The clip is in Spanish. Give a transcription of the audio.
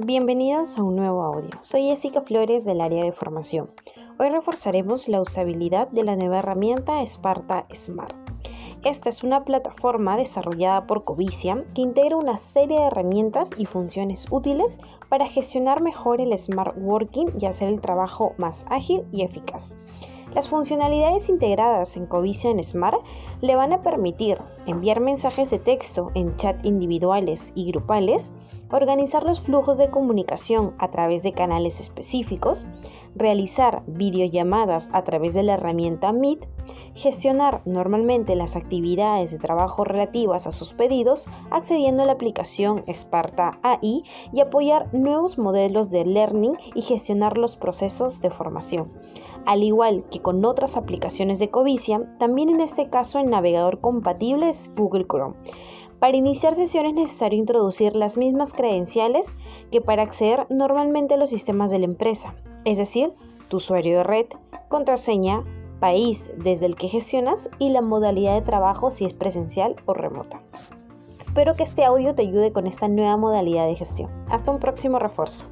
Bienvenidos a un nuevo audio. Soy Jessica Flores del área de formación. Hoy reforzaremos la usabilidad de la nueva herramienta Sparta Smart. Esta es una plataforma desarrollada por Covicia que integra una serie de herramientas y funciones útiles para gestionar mejor el smart working y hacer el trabajo más ágil y eficaz. Las funcionalidades integradas en Covicia en Smart le van a permitir enviar mensajes de texto en chat individuales y grupales, organizar los flujos de comunicación a través de canales específicos, realizar videollamadas a través de la herramienta Meet, gestionar normalmente las actividades de trabajo relativas a sus pedidos accediendo a la aplicación Sparta AI y apoyar nuevos modelos de learning y gestionar los procesos de formación. Al igual que con otras aplicaciones de Covicia, también en este caso el navegador compatible es Google Chrome. Para iniciar sesión es necesario introducir las mismas credenciales que para acceder normalmente a los sistemas de la empresa, es decir, tu usuario de red, contraseña, país desde el que gestionas y la modalidad de trabajo si es presencial o remota. Espero que este audio te ayude con esta nueva modalidad de gestión. Hasta un próximo refuerzo.